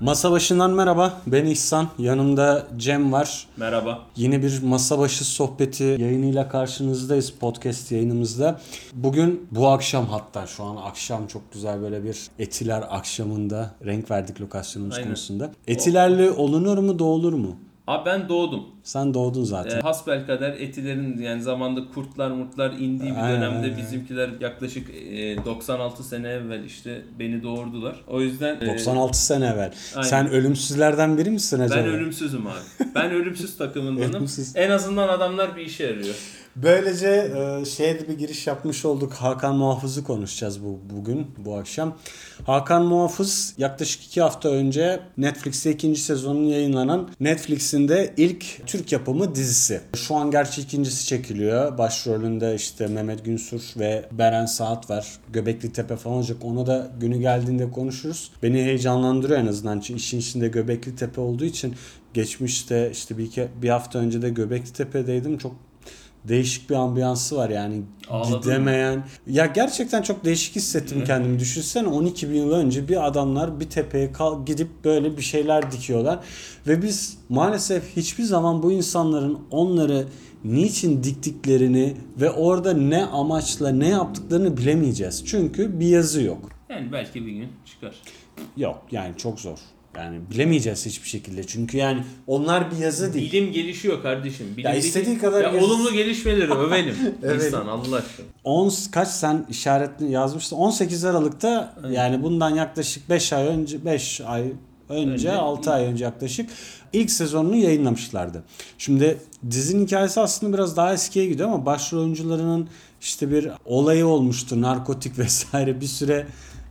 Masa başından merhaba. Ben İhsan. Yanımda Cem var. Merhaba. Yine bir masa başı sohbeti yayınıyla karşınızdayız podcast yayınımızda. Bugün bu akşam hatta şu an akşam çok güzel böyle bir Etiler akşamında renk verdik lokasyonumuz Aynen. konusunda. Etilerle olunur mu doğulur mu? Abi ben doğdum. Sen doğdun zaten. E, hasbelkader etilerin yani zamanda kurtlar murtlar indiği bir Aynen, dönemde aynen. bizimkiler yaklaşık e, 96 sene evvel işte beni doğurdular. O yüzden e, 96 sene evvel. aynen. Sen ölümsüzlerden biri misin acaba? ben ölümsüzüm abi. Ben ölümsüz takımındanım. Ölümsüz. En azından adamlar bir işe yarıyor. Böylece e, şeye bir giriş yapmış olduk. Hakan Muhafız'ı konuşacağız bu bugün, bu akşam. Hakan Muhafız yaklaşık iki hafta önce Netflix'te ikinci sezonun yayınlanan Netflix'in de ilk Türk yapımı dizisi. Şu an gerçi ikincisi çekiliyor. Başrolünde işte Mehmet Günsur ve Beren Saat var. Göbekli Tepe falan olacak. Ona da günü geldiğinde konuşuruz. Beni heyecanlandırıyor en azından. Çünkü işin içinde Göbekli Tepe olduğu için geçmişte işte bir, iki, bir hafta önce de Göbekli Tepe'deydim. Çok değişik bir ambiyansı var yani Ağladın mı? gidemeyen. Ya gerçekten çok değişik hissettim kendimi. Düşünsene 12 bin yıl önce bir adamlar bir tepeye kal- gidip böyle bir şeyler dikiyorlar. Ve biz maalesef hiçbir zaman bu insanların onları niçin diktiklerini ve orada ne amaçla ne yaptıklarını bilemeyeceğiz. Çünkü bir yazı yok. Yani belki bir gün çıkar. Yok yani çok zor. Yani bilemeyeceğiz hiçbir şekilde. Çünkü yani onlar bir yazı değil. Bilim gelişiyor kardeşim. Bilimdeki- istediği kadar ya geliş- olumlu gelişmeleri övelim. Evet. İnsan Allah aşkına. 10 kaç sen işaretli yazmıştın. 18 Aralık'ta yani bundan yaklaşık 5 ay önce 5 ay önce, Önce. 6 ay önce yaklaşık ilk sezonunu yayınlamışlardı. Şimdi dizinin hikayesi aslında biraz daha eskiye gidiyor ama başrol oyuncularının işte bir olayı olmuştu. Narkotik vesaire bir süre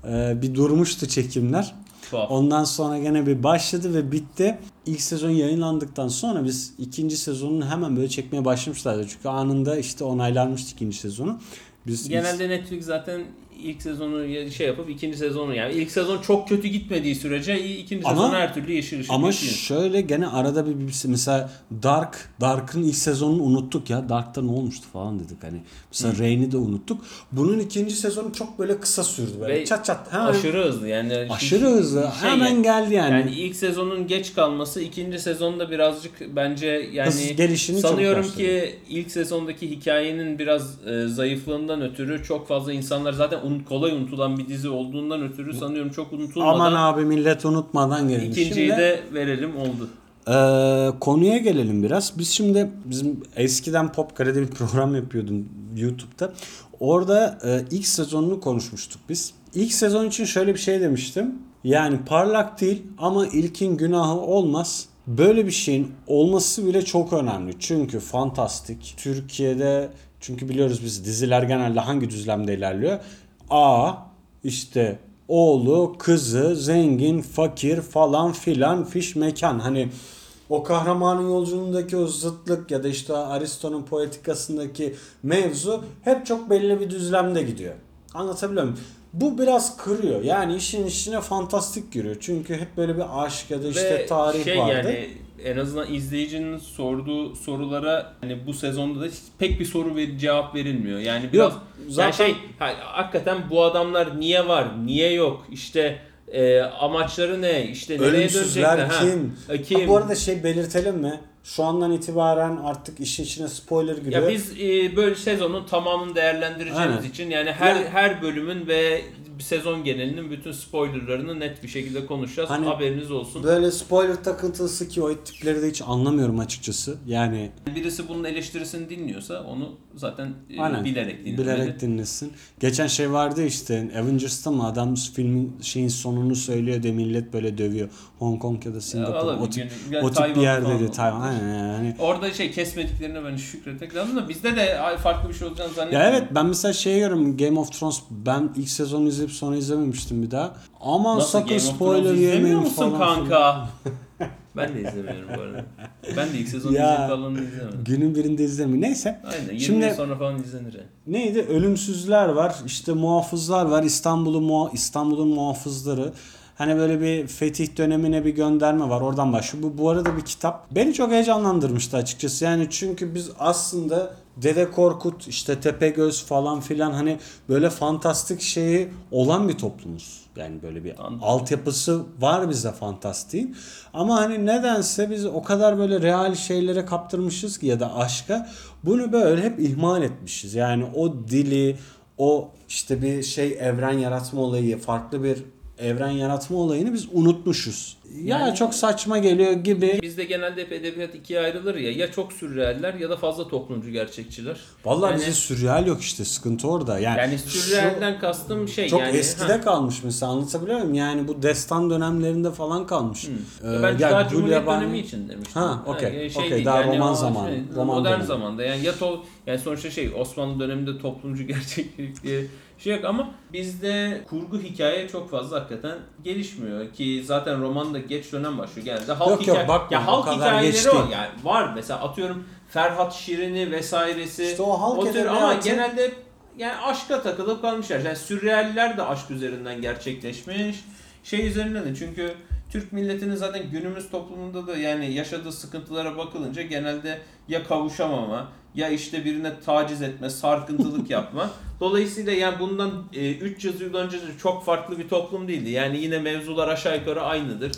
e, bir durmuştu çekimler. Tuhaf. Ondan sonra gene bir başladı ve bitti. İlk sezon yayınlandıktan sonra biz ikinci sezonunu hemen böyle çekmeye başlamışlardı. Çünkü anında işte onaylanmıştı ikinci sezonu. Biz Genelde Netflix zaten ilk sezonu şey yapıp ikinci sezonu yani ilk sezon çok kötü gitmediği sürece ikinci Ama- sezon her türlü yeşil ışık ama yakıyor. şöyle gene arada bir, bir mesela Dark, Dark'ın ilk sezonunu unuttuk ya. Dark'ta ne olmuştu falan dedik hani. Mesela Reign'i de unuttuk. Bunun ikinci sezonu çok böyle kısa sürdü böyle. Ve çat çat. Hemen, aşırı hızlı yani aşırı hızlı. şey hemen yani- geldi yani. Yani ilk sezonun geç kalması ikinci sezonda birazcık bence yani Hız gelişini sanıyorum ki ilk sezondaki hikayenin biraz e, zayıflığından ötürü çok fazla insanlar zaten un, kolay unutulan bir dizi olduğundan ötürü sanıyorum çok unutulmadan Aman abi millet unutmadan gelin. ikinciyi Şimdi- de verelim oldu. Ee, konuya gelelim biraz. Biz şimdi bizim eskiden Popkare'de bir program yapıyordum YouTube'da. Orada e, ilk sezonunu konuşmuştuk biz. İlk sezon için şöyle bir şey demiştim. Yani parlak değil ama ilkin günahı olmaz. Böyle bir şeyin olması bile çok önemli. Çünkü fantastik. Türkiye'de çünkü biliyoruz biz diziler genelde hangi düzlemde ilerliyor? A işte oğlu, kızı, zengin, fakir falan filan fiş mekan. Hani o kahramanın yolculuğundaki o zıtlık ya da işte Aristo'nun poetikasındaki mevzu hep çok belli bir düzlemde gidiyor. Anlatabiliyor muyum? Bu biraz kırıyor. Yani işin içine fantastik giriyor. Çünkü hep böyle bir aşk ya da işte Ve tarih şey vardı. yani en azından izleyicinin sorduğu sorulara hani bu sezonda da pek bir soru ve cevap verilmiyor. Yani biraz Yok, zaten zaten- şey ha- hakikaten bu adamlar niye var, niye yok? İşte e, amaçları ne? İşte nereye dönecekler? kim? Ha, e, kim? Ha, bu arada şey belirtelim mi? Şu andan itibaren artık işin içine spoiler giriyor. Ya biz e, böyle sezonun tamamını değerlendireceğimiz Aynen. için yani her Yani- her bölümün ve bir sezon genelinin bütün spoilerlarını net bir şekilde konuşacağız. Hani Haberiniz olsun. Böyle spoiler takıntısı ki o tipleri de hiç anlamıyorum açıkçası. Yani Birisi bunun eleştirisini dinliyorsa onu zaten e, Aynen. bilerek dinlemeli. bilerek dinlesin. Geçen şey vardı işte Avengers'ta mı adam filmin şeyin sonunu söylüyor de millet böyle dövüyor. Hong Kong ya da Singapur olabilir. o tip, Ya o tip bir yerdeydi. Tayvan aynen yani. Orada şey kesmediklerine ben şükretmek lazım da bizde de farklı bir şey olacağını Ya zannetmiyorum. evet ben mesela şey yiyorum Game of Thrones ben ilk sezonu izleyip sonra izlememiştim bir daha. Aman Nasıl sakın Game spoiler yemeyin musun falan. kanka? ben de izlemiyorum bu arada. Ben de ilk sezonu Ya. izleyip kalanını izlemedim. Günün birinde izlemiyorum. Neyse. Aynen 20 Şimdi- yıl sonra falan izlenir yani. Neydi? Ölümsüzler var. işte muhafızlar var. İstanbul'un muha- İstanbul'un muhafızları. Hani böyle bir fetih dönemine bir gönderme var. Oradan başlıyor. Bu, bu arada bir kitap. Beni çok heyecanlandırmıştı açıkçası. Yani çünkü biz aslında Dede Korkut, işte Tepegöz falan filan hani böyle fantastik şeyi olan bir toplumuz. Yani böyle bir Anladım. altyapısı var bizde fantastiğin. Ama hani nedense biz o kadar böyle real şeylere kaptırmışız ki ya da aşka bunu böyle hep ihmal etmişiz. Yani o dili, o işte bir şey evren yaratma olayı, farklı bir evren yaratma olayını biz unutmuşuz. Ya Yani- çok saçma geliyor gibi. Bizde genelde hep edebiyat ikiye ayrılır ya. Ya çok sürrealler ya da fazla toplumcu gerçekçiler. Vallahi Yani- bizde sürreal yok işte sıkıntı orada. Yani, Yani şu- sürrealden kastım şey çok yani. eskide ha. kalmış mesela anlatabiliyor muyum? Yani bu destan dönemlerinde falan kalmış. Ee, Ya ben ya daha Cumhuriyet Yabani- dönemi için demiştim. Ha, okey, yani okey, değil, daha roman o zamanı, şey, roman modern dönemi. zamanda. Yani ya to, yani sonuçta şey Osmanlı döneminde toplumcu gerçeklik diye şey yok ama bizde kurgu hikaye çok fazla hakikaten gelişmiyor ki zaten roman da geç dönem başlıyor. Genelde halk Yok, yok, hikaye- bakma, ya o halk hikayeleri geç o yani var mesela atıyorum Ferhat Şirin'i vesairesi. İşte o halk tür ama edebiyatı- genelde yani aşka takılıp kalmışlar. Yani sürrealler de aşk üzerinden gerçekleşmiş. Şey üzerinden de çünkü Türk milletinin zaten günümüz toplumunda da yani yaşadığı sıkıntılara bakılınca genelde ya kavuşamama ya işte birine taciz etme, sarkıntılık yapma. Dolayısıyla yani bundan e, 300 yıl önce çok farklı bir toplum değildi. Yani yine mevzular aşağı yukarı aynıdır.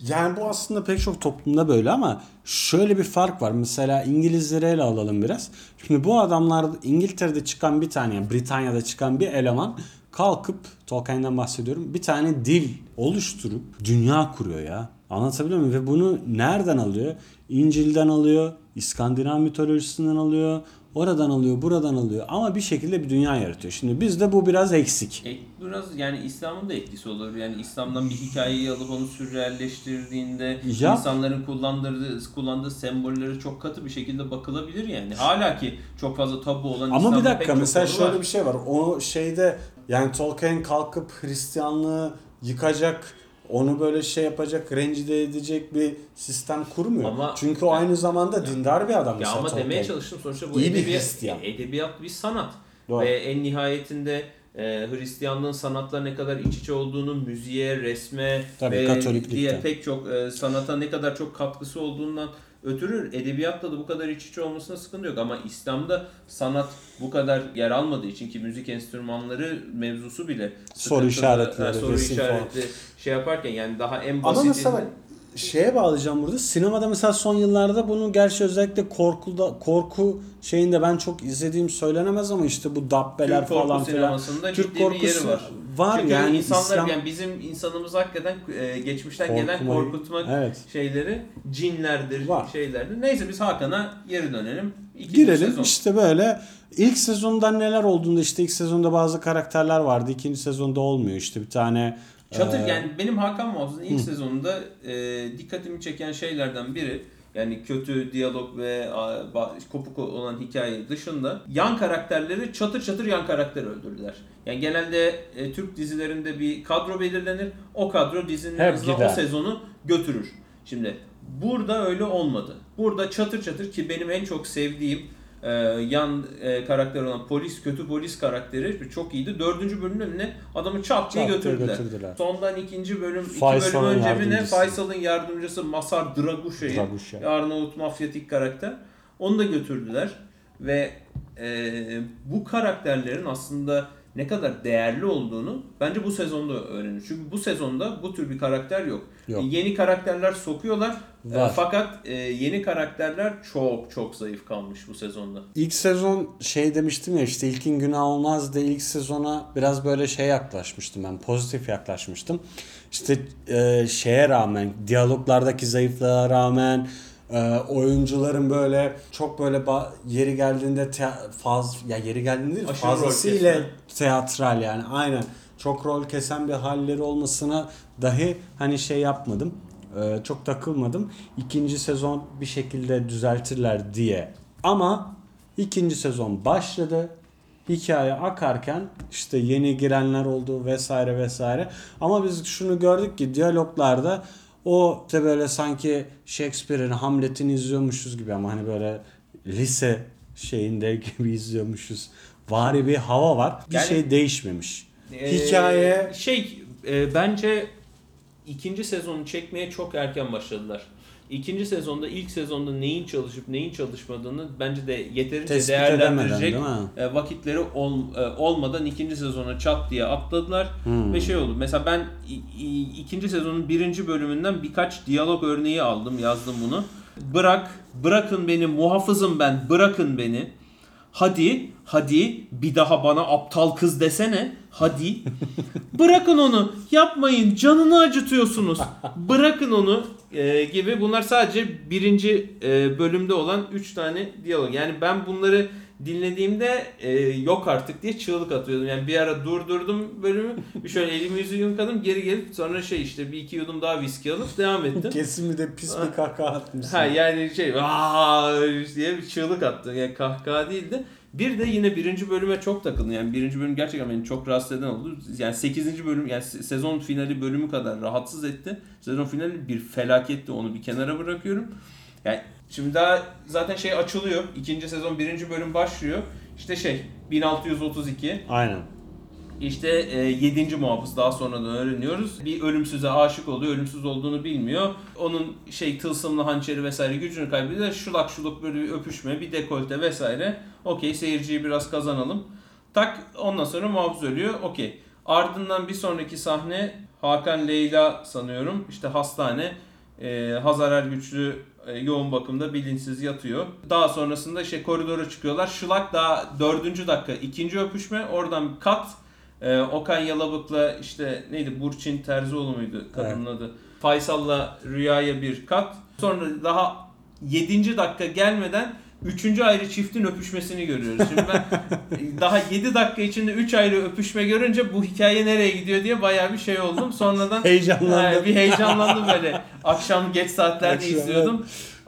Yani bu aslında pek çok toplumda böyle ama şöyle bir fark var. Mesela İngilizleri ele alalım biraz. Şimdi bu adamlar İngiltere'de çıkan bir tane yani Britanya'da çıkan bir eleman kalkıp Tolkien'den bahsediyorum. Bir tane dil oluşturup dünya kuruyor ya. Anlatabiliyor muyum? Ve bunu nereden alıyor? İncil'den alıyor, İskandinav mitolojisinden alıyor, oradan alıyor, buradan alıyor. Ama bir şekilde bir dünya yaratıyor. Şimdi bizde bu biraz eksik. E, biraz yani İslam'ın da etkisi olur. Yani İslam'dan bir hikayeyi alıp onu sürrealleştirdiğinde Ya. insanların kullandığı kullandığı sembolleri çok katı bir şekilde bakılabilir yani. Hala ki çok fazla tabu olan Ama İslam'da bir dakika mesela şöyle var. bir şey var. O şeyde yani Tolkien kalkıp Hristiyanlığı yıkacak, onu böyle şey yapacak, rencide edecek bir sistem kurmuyor. Ama- Çünkü o aynı zamanda dindar bir adam Ya ama Tolkien. demeye çalıştım sonuçta bu İyi bir edebiyat, Hristiyan. e, edebiyat bir sanat. Doğru. Ve en nihayetinde e, Hristiyanlığın sanatla ne kadar iç içe olduğunu müziğe, resme Tabii, ve diğer pek çok e, sanata ne kadar çok katkısı olduğundan ötürü edebiyatla da bu kadar iç içe olmasına sıkıntı yok. Ama İslam'da sanat bu kadar yer almadığı için ki müzik enstrümanları mevzusu bile Soru işaretleri, soru falan. işaretli şey yaparken yani daha en Ama basit mesela şeye bağlayacağım burada. Sinemada mesela son yıllarda bunu gerçi özellikle korkuda korku şeyinde ben çok izlediğim söylenemez ama işte bu dabbeler Türk falan filan. Türk bir yeri korkusu var. var Çünkü yani insanlar İslam yani bizim insanımız hakikaten e, geçmişten gelen Korkmayı- korkutmak Evet. şeyleri cinlerdir, Var. şeylerdir. Neyse biz Hakan'a geri dönelim. İkinci Girelim sezon. işte böyle ilk sezonda neler olduğunda işte ilk sezonda bazı karakterler vardı. ikinci sezonda olmuyor işte bir tane Çatır e, yani benim Hakan Muhafız'ın ilk sezonunda e, dikkatimi çeken şeylerden biri yani kötü diyalog ve kopuk olan hikaye dışında yan karakterleri çatır çatır yan karakter öldürdüler. Yani genelde e, Türk dizilerinde bir kadro belirlenir. O kadro dizinin o sezonu götürür. Şimdi burada öyle olmadı. Burada çatır çatır ki benim en çok sevdiğim e, yan e, karakter olan polis, kötü polis karakteri çok iyiydi. Dördüncü bölümde mi ne adamı çat diye götürdüler. götürdüler. Sondan ikinci bölüm, iki Faysal'ın bölüm önce mi ne. Faysal'ın yardımcısı Masar Draguşa'yı, Draguşa. Arnavut mafyatik karakter. Onu da götürdüler ve e, bu karakterlerin aslında ne kadar değerli olduğunu bence bu sezonda öğreniyoruz. Çünkü bu sezonda bu tür bir karakter yok. Yok. E, Yeni karakterler sokuyorlar e, Var. fakat e, yeni karakterler çok çok zayıf kalmış bu sezonda. İlk sezon şey demiştim ya işte ilkin günah olmaz diye ilk sezona biraz böyle şey yaklaşmıştım ben pozitif yaklaşmıştım. İşte e, şeye rağmen diyaloglardaki zayıflığa rağmen e, oyuncuların böyle çok böyle yeri geldiğinde faz ya yeri geldiğinde değil fazlasıyla. Teatral yani aynen çok rol kesen bir halleri olmasına dahi hani şey yapmadım. E, çok takılmadım. İkinci sezon bir şekilde düzeltirler diye. Ama ikinci sezon başladı. Hikaye akarken işte yeni girenler oldu vesaire vesaire. Ama biz şunu gördük ki diyaloglarda o işte böyle sanki Shakespeare'in Hamlet'ini izliyormuşuz gibi ama hani böyle lise şeyinde gibi izliyormuşuz. Vari bir hava var. Bir Yani- şey değişmemiş. Ee, Hikaye şey e, bence ikinci sezonu çekmeye çok erken başladılar. ikinci sezonda ilk sezonda neyin çalışıp neyin çalışmadığını bence de yeterince Tespit edemeden değerlendirecek mi? e, vakitleri ol- e, olmadan ikinci sezona çat diye atladılar Hmm. ve şey oldu. Mesela ben i- i- ikinci sezonun birinci bölümünden birkaç diyalog örneği aldım, yazdım bunu. Bırak, bırakın beni, muhafızım ben, bırakın beni. Hadi, hadi bir daha bana aptal kız desene. Hadi. Bırakın onu. Yapmayın. Canını acıtıyorsunuz. Bırakın onu e, gibi. Bunlar sadece birinci e, bölümde olan 3 tane diyalog. Yani ben bunları dinlediğimde e, yok artık diye çığlık atıyordum. Yani bir ara durdurdum bölümü. Bir şöyle elimi yüzü yıkadım. Geri gelip sonra şey işte bir iki yudum daha viski alıp devam ettim. Kesin bir de pis bir kahkaha atmışsın. Ha yani şey "Aa!" diye bir çığlık attı. Yani kahkaha değildi. Bir de yine birinci bölüme çok takıldım. Yani birinci bölüm gerçekten beni çok rahatsız eden oldu. Yani 8. bölüm yani se- sezon finali bölümü kadar rahatsız etti. Sezon finali bir felaketti. Onu bir kenara bırakıyorum. Yani şimdi daha zaten şey açılıyor. İkinci sezon birinci bölüm başlıyor. İşte şey 1632. Aynen. İşte e, 7. muhafız daha sonradan öğreniyoruz. Bir ölümsüze aşık oluyor. Ölümsüz olduğunu bilmiyor. Onun şey tılsımlı hançeri vesaire gücünü kaybediyor. Şulak şuluk böyle bir öpüşme, bir dekolte vesaire. Okey seyirciyi biraz kazanalım. Tak ondan sonra muhafız ölüyor. Okey. Ardından bir sonraki sahne Hakan Leyla sanıyorum. İşte hastane. E, Hazar Ergüçlü e, yoğun bakımda bilinçsiz yatıyor. Daha sonrasında işte koridora çıkıyorlar. Şılak daha dördüncü dakika ikinci öpüşme. Oradan kat. Ee, Okan Yalabık'la işte neydi Burçin Terzioğlu muydu kadının adı? Faysal'la Rüya'ya bir kat. Sonra daha 7. dakika gelmeden 3. ayrı çiftin öpüşmesini görüyoruz. Şimdi ben daha 7 dakika içinde 3 ayrı öpüşme görünce bu hikaye nereye gidiyor diye bayağı bir şey oldum. Sonradan Heyecanlandım. Ha, bir heyecanlandım böyle. Akşam geç saatlerde Akşam, izliyordum.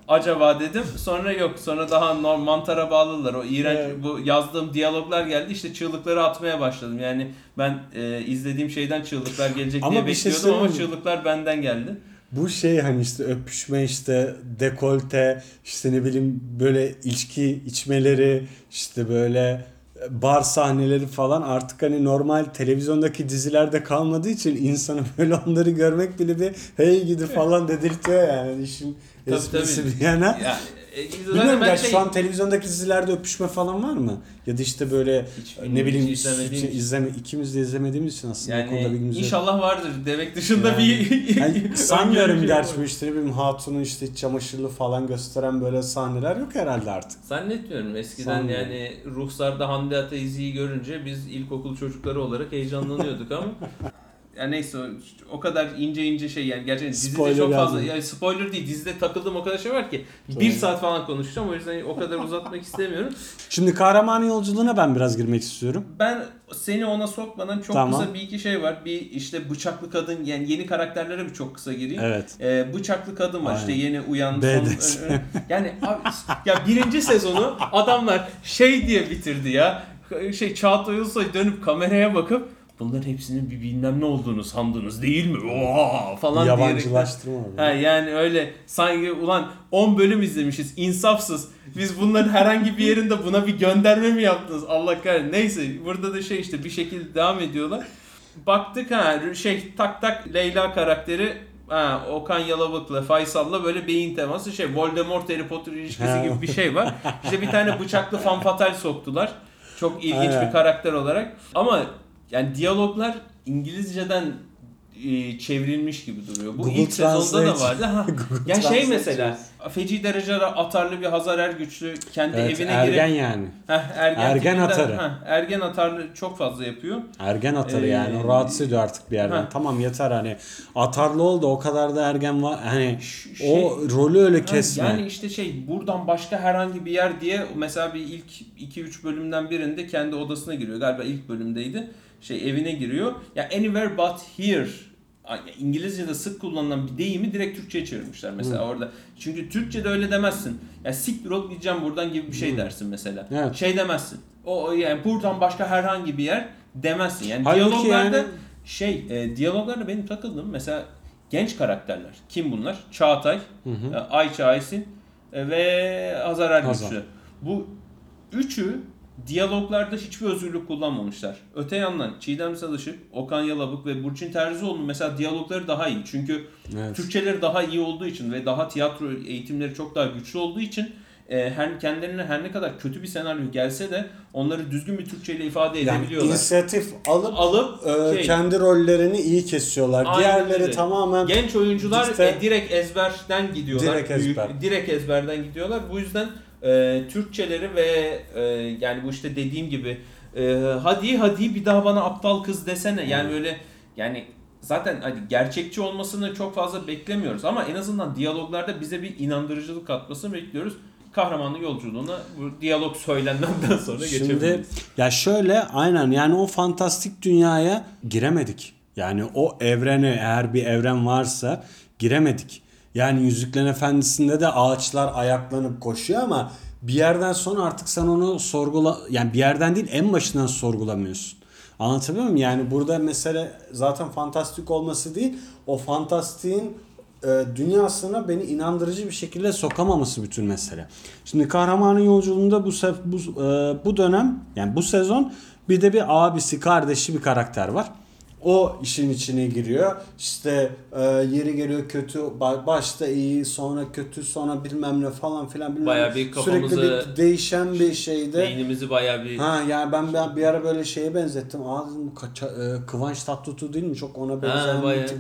Acaba dedim. Sonra yok. Sonra daha normal mantara bağladılar. O iğrenç Evet. bu yazdığım diyaloglar geldi. İşte çığlıkları atmaya başladım. Yani ben e, izlediğim şeyden çığlıklar gelecek Ama diye şey bekliyordum ama söyleyeyim mi? çığlıklar benden geldi. Bu şey hani işte öpüşme işte dekolte işte ne bileyim böyle içki içmeleri işte böyle bar sahneleri falan artık hani normal televizyondaki dizilerde kalmadığı için insanı böyle onları görmek bile bir hey gidi falan dedirtiyor yani işin Tabii, esprisi tabii. bir yana. Yani, e, Bilmiyorum gerçi şey, şu an televizyondaki dizilerde öpüşme falan var mı? Ya da işte böyle Hiç ne bileyim hiç izlemediğim izleme, ikimiz de izlemediğimiz için aslında o konuda yani bilgimiz yok. inşallah vardır demek dışında Yani- bir Yani sanmıyorum gerçi işte ne bileyim hatunun işte çamaşırlı falan gösteren böyle sahneler yok herhalde artık. Zannetmiyorum. Eskiden Sanmıyorum. yani Ruhsar'da Hande Ataizi'yi görünce biz ilkokul çocukları olarak heyecanlanıyorduk ama yani neyse o, kadar ince ince şey yani gerçekten dizide Spoiler çok fazla yani spoiler değil dizide takıldığım o kadar şey var ki Doğru. bir saat falan konuşacağım o yüzden o kadar uzatmak istemiyorum. Şimdi kahraman yolculuğuna ben biraz girmek istiyorum. Ben seni ona sokmadan çok Tamam. kısa bir iki şey var. Bir işte bıçaklı kadın yani yeni karakterlere bir çok kısa gireyim. Evet. Ee, bıçaklı kadın var Aynen. işte yeni uyan son yani abi, ya birinci sezonu adamlar şey diye bitirdi ya şey Çağatay Ulusoy dönüp kameraya bakıp bunların hepsinin bir bilmem ne olduğunu sandınız değil mi? Oha falan diyerek. Yabancılaştırma var. yani öyle sanki ulan 10 bölüm izlemişiz insafsız. Biz bunların herhangi bir yerinde buna bir gönderme mi yaptınız? Allah kahretsin. Neyse burada da şey işte bir şekilde devam ediyorlar. Baktık ha şey tak tak Leyla karakteri ha, Okan Yalabık'la Faysal'la böyle beyin teması şey Voldemort Harry Potter ilişkisi gibi bir şey var. İşte bir tane bıçaklı fanfatal soktular. Çok ilginç Aynen. bir karakter olarak. Ama yani diyaloglar İngilizceden e, çevrilmiş gibi duruyor. Bu Google ilk sezonda da Translate. vardı. Ha. Ya şey Translate mesela feci derecede atarlı bir Hazar Ergüçlü kendi Evet, evine ergen girip yani. Heh, ergen, Ergen atarı. heh, ergen atarlı çok fazla yapıyor. Ergen atarı Ee, yani. O rahatsız ediyor artık bir yerden. ha. Tamam yeter hani. Atarlı oldu o kadar da ergen var. Hani şey- o rolü öyle kesme. Yani işte şey buradan başka herhangi bir yer diye mesela bir ilk 2-3 bölümden birinde kendi odasına giriyor. Galiba ilk bölümdeydi. Şey evine giriyor. Ya anywhere but here İngilizce'de sık kullanılan bir deyimi direkt Türkçe'ye çevirmişler mesela orada. Çünkü Türkçe'de öyle demezsin. Ya siktir ol gideceğim buradan gibi bir şey dersin mesela. Evet. Şey demezsin. O yani buradan başka herhangi bir yer demezsin. Yani Halbuki diyaloglarda yani- şey e, diyaloglarda benim takıldığım mesela genç karakterler. Kim bunlar? Çağatay, hı. e, Ayça Aysin e, ve Hazar Ergüçlü. Bu üçü diyaloglarda hiçbir özgürlük kullanmamışlar. Öte yandan Çiğdem Salışık, Okan Yalabık ve Burçin Terzioğlu'nun mesela diyalogları daha iyi. Çünkü Evet. Türkçeleri daha iyi olduğu için ve daha tiyatro eğitimleri çok daha güçlü olduğu için e, her kendilerine her ne kadar kötü bir senaryo gelse de onları düzgün bir Türkçeyle ifade Yani edebiliyorlar. inisiyatif alıp Alıp e, şey, kendi rollerini iyi kesiyorlar. Aynen Diğerleri öyle. tamamen genç oyuncular İşte- e, direkt ezberden gidiyorlar. Direkt Büyük- ezber. direkt ezberden gidiyorlar. Bu yüzden e, Türkçeleri ve e, yani bu işte dediğim gibi e, hadi hadi bir daha bana aptal kız desene. Yani böyle yani zaten hani gerçekçi olmasını çok fazla beklemiyoruz ama en azından diyaloglarda bize bir inandırıcılık katmasını bekliyoruz. Kahramanlık yolculuğuna bu diyalog söylenenden sonra Şimdi geçebiliriz. ya şöyle aynen yani o fantastik dünyaya giremedik. Yani o evrene eğer bir evren varsa giremedik. Yani Yüzüklerin Efendisi'nde de ağaçlar ayaklanıp koşuyor ama bir yerden sonra artık sen onu sorgula yani bir yerden değil en başından sorgulamıyorsun. Anlatabiliyor muyum? Yani burada mesele zaten fantastik olması değil. O fantastiğin e, dünyasına beni inandırıcı bir şekilde sokamaması bütün mesele. Şimdi kahramanın yolculuğunda bu sef, bu e, bu dönem yani bu sezon bir de bir abisi kardeşi bir karakter var. O işin içine giriyor. İşte e, yeri geliyor kötü, ba- başta iyi, sonra kötü, sonra bilmem ne falan filan bilmem Bayağı bir Sürekli kafamızı- bir değişen bir şeyde. Beynimizi bayağı bir Ha yani ben bir, bir ara böyle şeye benzettim. Aa dedim, kaça- e, Kıvanç Tatlıtuğ değil mi? Çok ona benzeyen bayağı bir tip,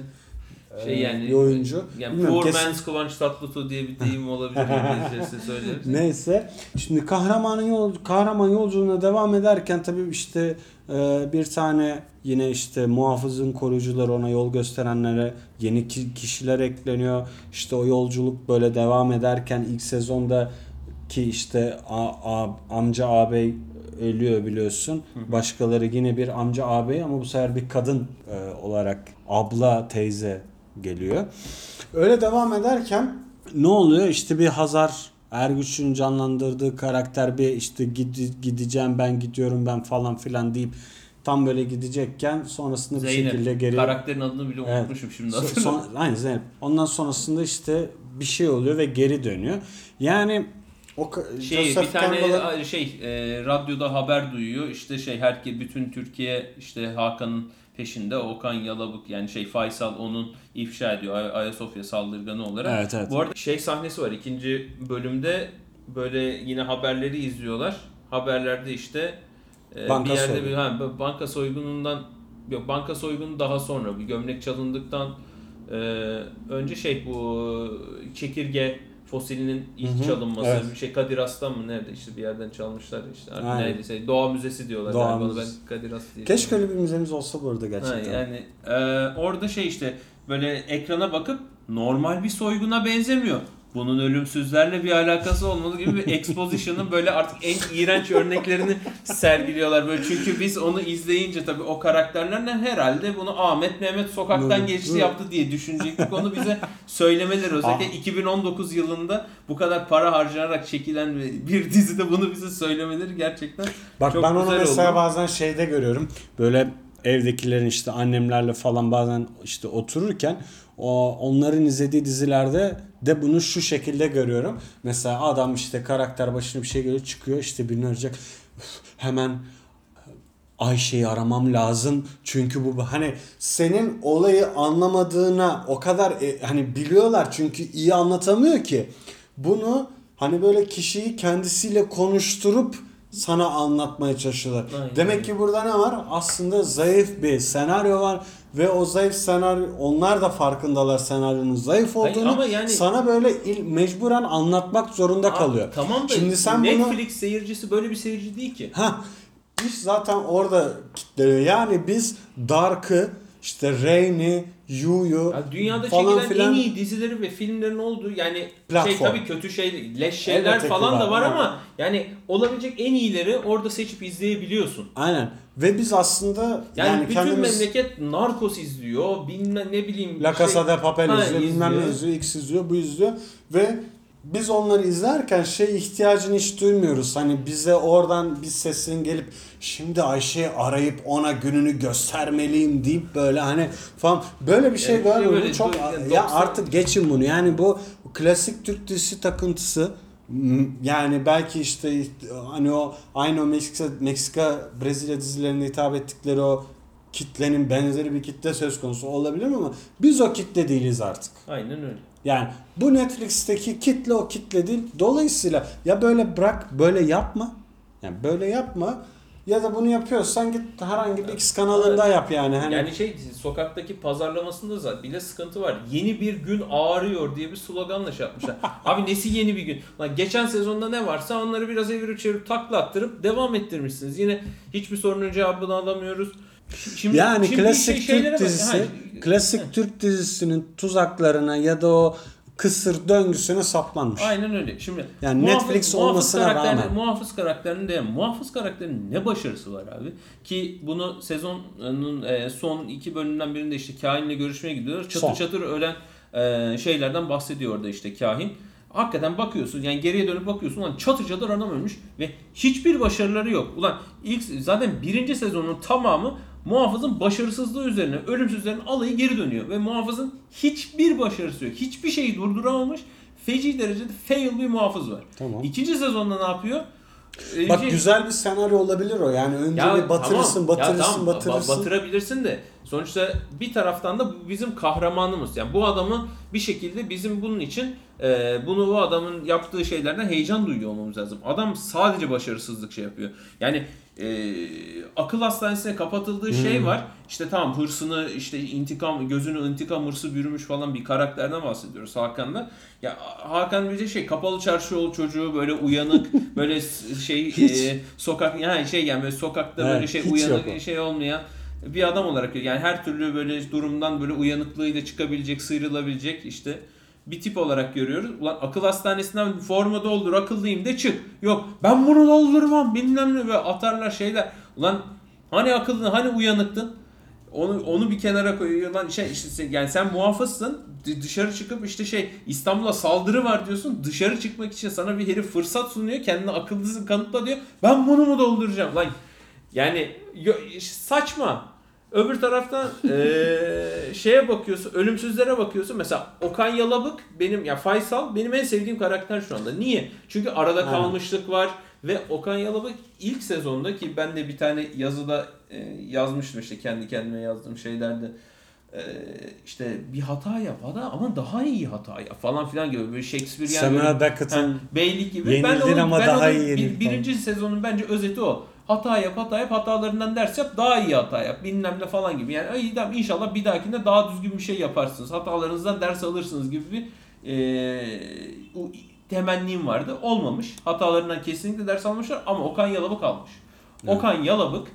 şey e, yani bir oyuncu. Yani Bilmiyorum, poor kesin- man's Kıvanç Tatlıtuğ diye bir deyim olabilir İngilizcesi söyleriz. Neyse. Şimdi kahramanın yol kahraman yolculuğuna devam ederken tabii işte e, bir tane yine işte muhafızın koruyucuları ona yol gösterenlere yeni ki- kişiler ekleniyor. İşte o yolculuk böyle devam ederken ilk sezonda ki işte a- a- amca ağabey ölüyor biliyorsun. Başkaları yine bir amca ağabey ama bu sefer bir kadın e, olarak abla teyze geliyor. Öyle devam ederken ne oluyor? İşte bir Hazar Ergüç'ün canlandırdığı karakter bir işte gidi- gideceğim ben gidiyorum ben falan filan deyip tam böyle gidecekken sonrasında bir şekilde Zeynep. geri Karakterin adını bile Evet. unutmuşum şimdi So- hatırladım. son, aynı Zeynep. Ondan sonrasında işte bir şey oluyor ve geri dönüyor. Yani o şey Joseph bir tane Campbell'ın- şey e, radyoda haber duyuyor. İşte şey herkes bütün Türkiye işte Hakan'ın peşinde Okan Yalabık yani şey Faysal onun ifşa ediyor Ay- Ayasofya saldırganı olarak. Evet, evet. Bu arada şey sahnesi var ikinci bölümde böyle yine haberleri izliyorlar. Haberlerde işte e, Banka bir yerde soygunu. bir ha, banka soygunundan yok banka soygunu daha sonra bir gömlek çalındıktan e, önce şey bu çekirge fosilinin ilk Hı hı, çalınması evet. bir şey Kadir Has'tan mı nerede işte bir yerden çalmışlar işte artık Aynen. neredeyse Doğa Müzesi diyorlar Doğa galiba Müzesi. ben Kadir diye. Keşke öyle bir müzemiz olsa burada Ha, gerçekten. yani e, orada şey işte böyle ekrana bakıp normal bir soyguna benzemiyor. Bunun ölümsüzlerle bir alakası olmalı gibi bir exposition'ın böyle artık en iğrenç örneklerini sergiliyorlar böyle çünkü biz onu izleyince tabii o karakterlerden herhalde bunu Ahmet Mehmet sokaktan geçti yaptı diye düşünecektik. Onu bize söylemeleri özellikle 2019 yılında bu kadar para harcanarak çekilen bir dizide bunu bize söylemeleri gerçekten Bak Çok ben onu mesela oldu. bazen şeyde görüyorum. Böyle evdekilerin işte annemlerle falan bazen işte otururken o onların izlediği dizilerde de bunu şu şekilde görüyorum. Mesela adam işte karakter başına bir şey geliyor çıkıyor işte birini arayacak. Hemen Ayşe'yi aramam lazım çünkü bu hani senin olayı anlamadığına o kadar e, hani biliyorlar çünkü iyi anlatamıyor ki bunu hani böyle kişiyi kendisiyle konuşturup sana anlatmaya çalışıyorlar. Aynen. Demek ki burada ne var? Aslında zayıf bir senaryo var ve o zayıf senaryo onlar da farkındalar senaryonun zayıf Hayır, olduğunu. ama yani- sana böyle il, mecburen anlatmak zorunda kalıyor. Abi, tamam da Şimdi sen bunu Netflix seyircisi böyle bir seyirci değil ki. Ha iş zaten orada kitleniyor. Yani biz Dark'ı işte Rain'i, Yu'yu Ya dünyada falan çekilen filan en iyi dizileri ve filmlerin olduğu yani şey Platform. tabii kötü şey leş şeyler Elbette falan da var, var evet. ama yani olabilecek en iyileri orada seçip izleyebiliyorsun. Aynen. Ve biz aslında Yani, yani, bütün kendimiz memleket Narcos izliyor, bilmem ne bileyim. La Casa şey- de Papel Ha, izliyor, bilmem ne izliyor. izliyor, X izliyor, bu izliyor ve biz onları izlerken şey ihtiyacını hiç duymuyoruz. Hani bize oradan bir sesin gelip şimdi Ayşe'yi arayıp ona gününü göstermeliyim deyip böyle hani falan böyle bir şey Yani şey görmüyorum. böyle çok ya 90 artık geçin bunu. Yani bu klasik Türk dizisi takıntısı Yani belki işte hani o aynı o Meksika, Meksika Brezilya dizilerinde hitap ettikleri o kitlenin benzeri bir kitle söz konusu olabilir ama biz o kitle değiliz artık. Aynen öyle. Yani bu Netflix'teki kitle o kitle değil. Dolayısıyla ya böyle bırak böyle yapma. Yani böyle yapma. Ya da bunu yapıyorsan git herhangi bir X kanalında yap yani. Hani Yani şey sokaktaki pazarlamasında zaten bile sıkıntı var. Yeni bir gün ağrıyor diye bir sloganla şey yapmışlar. Abi nesi yeni bir gün? Lan geçen sezonda ne varsa onları biraz evirip çevirip takla attırıp devam ettirmişsiniz. Yine hiçbir sorunun cevabını alamıyoruz. Şimdi, yani şimdi klasik şey- Türk dizisi, Ha, klasik Türk dizisinin tuzaklarına ya da o kısır döngüsüne saplanmış. Aynen öyle. Şimdi Yani Netflix olmasına karakterinin- rağmen. Muhafız karakterinin de muhafız karakterinin ne başarısı var abi? Ki bunu sezonun e, son iki bölümden birinde işte kahinle görüşmeye gidiyorlar. Çatır Son. çatır ölen e, şeylerden bahsediyor orada işte kahin. Hakikaten bakıyorsun yani geriye dönüp bakıyorsun ulan çatır çatır adam ölmüş ve hiçbir başarıları yok. Ulan ilk zaten birinci sezonun tamamı muhafızın başarısızlığı üzerine, ölümsüzlerin alayı geri dönüyor. Ve muhafızın hiçbir başarısı yok. Hiçbir şeyi durduramamış. Feci derecede fail bir muhafız var. Tamam. İkinci sezonda ne yapıyor? Ee, Bak şey- güzel bir senaryo olabilir o. Yani önce Ya bir batırırsın, tamam, ya batırırsın, tamam, batırırsın. ba- batırabilirsin de sonuçta bir taraftan da bizim kahramanımız. Yani bu adamın bir şekilde bizim bunun için e, bunu bu adamın yaptığı şeylerden heyecan duyuyor olmamız lazım. Adam sadece başarısızlık şey yapıyor. Yani e, akıl hastanesine kapatıldığı şey Hmm. var. İşte tamam hırsını işte intikam gözünü intikam hırsı bürümüş falan bir karakterden bahsediyoruz Hakan'da. Ya Hakan de şey kapalı çarşı yol çocuğu böyle uyanık böyle şey Hiç. e, sokak yani şey yani böyle sokakta Evet, böyle şey uyanık yok o. şey olmayan bir adam olarak yani her türlü böyle durumdan böyle uyanıklığıyla çıkabilecek, sıyrılabilecek işte bir tip olarak görüyoruz. Ulan akıl hastanesinden forma doldur akıllıyım de çık. Yok ben bunu doldurmam bilmem ne böyle atarlar şeyler. Ulan hani akıllı hani uyanıktın? Onu onu bir kenara koyuyor lan şey işte yani sen muhafızsın dışarı çıkıp işte şey İstanbul'a saldırı var diyorsun dışarı çıkmak için sana bir herif fırsat sunuyor kendini akıllısın kanıtla diyor ben bunu mu dolduracağım lan yani saçma öbür taraftan eee, şeye bakıyorsun ölümsüzlere bakıyorsun mesela Okan Yalabık benim ya Faysal benim en sevdiğim karakter şu anda niye çünkü arada Aynen. kalmışlık var ve Okan Yalabık ilk sezonda ki ben de bir tane yazıda e, yazmıştım işte kendi kendime yazdığım şeylerde e, işte bir hata yap hata ama daha iyi hata yap falan filan gibi böyle Shakespearean Samuel böyle- Beckett'ın Ha, beylik gibi. Ben onu, ama ben daha onu iyi bir- birinci sezonun bence özeti o. Hata yap, hata yap, hatalarından ders yap, daha iyi hata yap, bilmem ne falan gibi. Yani ay, tamam, inşallah bir dahakinde daha düzgün bir şey yaparsınız. Hatalarınızdan ders alırsınız gibi bir e, o temennim vardı. Olmamış. Hatalarından kesinlikle ders almışlar ama Okan Yalabık almış. Evet. Okan Yalabık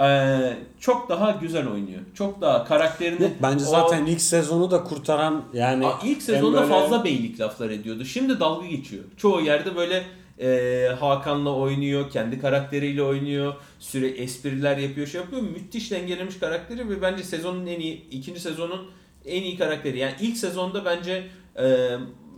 e, çok daha güzel oynuyor. Çok daha karakterini... Yok bence o- zaten ilk sezonu da kurtaran yani Aa, ilk sezonda böyle- fazla beylik laflar ediyordu. Şimdi dalga geçiyor. Çoğu yerde böyle e, Hakan'la oynuyor, kendi karakteriyle oynuyor, süre espriler yapıyor, şey yapıyor. Müthiş dengelemiş karakteri ve bence sezonun en iyi, ikinci sezonun en iyi karakteri. Yani ilk sezonda bence e,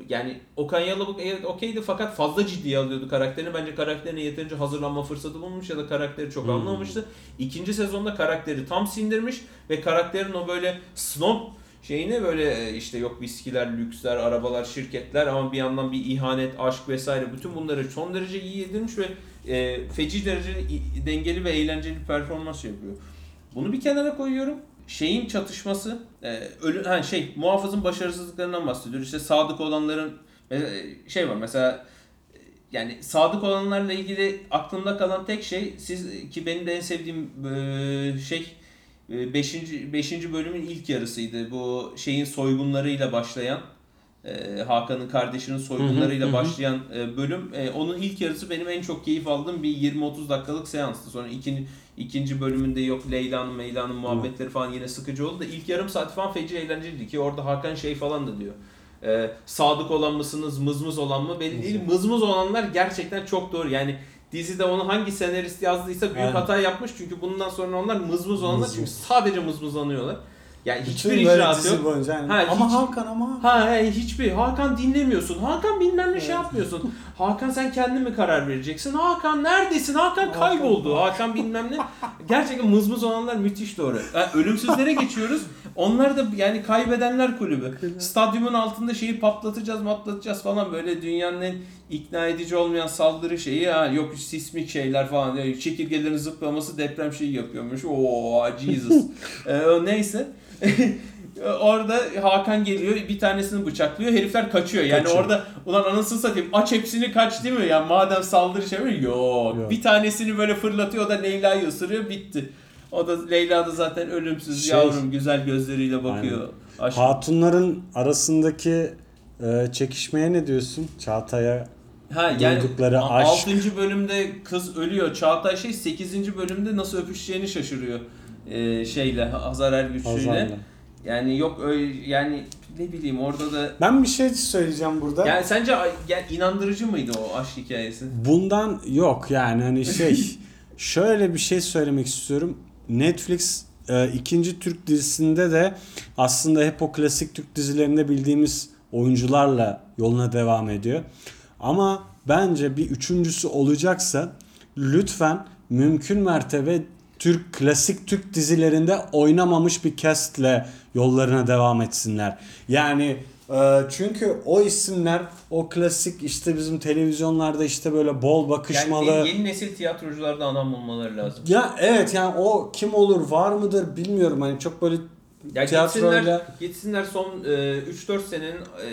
yani Okan Yalabık evet okeydi fakat fazla ciddiye alıyordu karakterini. Bence karakterine yeterince hazırlanma fırsatı bulmuş ya da karakteri çok Hmm. anlamamıştı. İkinci sezonda karakteri tam sindirmiş ve karakterin o böyle snob şeyine böyle e, işte yok viskiler, lüksler, arabalar, şirketler ama bir yandan bir ihanet, aşk vesaire bütün bunları son derece iyi yedirmiş ve e, feci derecede i- dengeli ve eğlenceli bir performans yapıyor. Bunu bir kenara koyuyorum. Şeyin çatışması, e, ölü, ha şey muhafızın başarısızlıklarından bahsediyor. İşte sadık olanların e, şey var mesela e, yani sadık olanlarla ilgili aklımda kalan tek şey siz ki benim de en sevdiğim şey 5. 5. bölümün ilk yarısıydı. Bu şeyin soygunlarıyla başlayan e, Hakan'ın kardeşinin soygunlarıyla Hı hı, hı hı. başlayan e, bölüm. E, onun ilk yarısı benim en çok keyif aldığım bir 20-30 dakikalık seanstı. Sonra ikinci ikinci bölümünde yok Leyla'nın Meyla'nın muhabbetleri falan yine sıkıcı oldu da ilk yarım saat falan feci eğlenceliydi ki orada Hakan şey falan da diyor. Sadık olan mısınız, mızmız olan mı belli değil. Mızmız olanlar gerçekten çok doğru. Yani dizide onu hangi senarist yazdıysa büyük Aynen. hata yapmış çünkü bundan sonra onlar mızmız olanlar Mızmız. çünkü sadece mızmızlanıyorlar. Yani Bütün hiçbir böyle icraat dizi yok. boyunca. yani, Ha, ama hiç- Hakan ama Ha he, hiçbir Hakan dinlemiyorsun. Hakan bilmem ne şey yapmıyorsun. Hakan sen kendin mi karar vereceksin? Hakan neredesin? Hakan kayboldu. Hakan bilmem ne. Gerçekten mızmız olanlar müthiş doğru. Ha, ölümsüzlere geçiyoruz. Onlar da yani kaybedenler kulübü. Stadyumun altında şeyi patlatacağız, patlatacağız falan böyle dünyanın en ikna edici olmayan saldırı şeyi ha yok sismik şeyler falan Yani çekirgelerin zıplaması deprem şeyi yapıyormuş. Oo Jesus. ee, neyse. Orada Hakan geliyor bir tanesini bıçaklıyor herifler kaçıyor. Yani Kaçıyor. orada ulan anasını satayım aç hepsini kaç değil mi? Yani madem saldırı şey mi? Yok. Yok. Bir tanesini böyle fırlatıyor o da Leyla'yı ısırıyor bitti. O da Leyla da zaten ölümsüz Şey- yavrum güzel gözleriyle bakıyor. Aşk- hatunların arasındaki e, çekişmeye ne diyorsun? Çağatay'a Ha yani duydukları a- aşk. 6. bölümde kız ölüyor. Çağatay şey 8. bölümde nasıl öpüşeceğini şaşırıyor. Ee, şeyle Hazar Ergüçlü'yle. Yani yok öyle yani ne bileyim orada da Ben bir şey söyleyeceğim burada. yani sence yani inandırıcı mıydı o aşk hikayesi? Bundan yok yani hani şey şöyle bir şey söylemek istiyorum. Netflix e, ikinci Türk dizisinde de aslında hep o klasik Türk dizilerinde bildiğimiz oyuncularla yoluna devam ediyor. Ama bence bir üçüncüsü olacaksa lütfen mümkün mertebe Türk klasik Türk dizilerinde oynamamış bir castle yollarına devam etsinler. Yani e, çünkü o isimler o klasik işte bizim televizyonlarda işte böyle bol bakışmalı. Yani yeni, nesil tiyatrocularda adam bulmaları lazım. Ya evet yani o kim olur var mıdır bilmiyorum hani çok böyle Ya tiyatroyla gitsinler, gitsinler son e, 3-4 senenin e,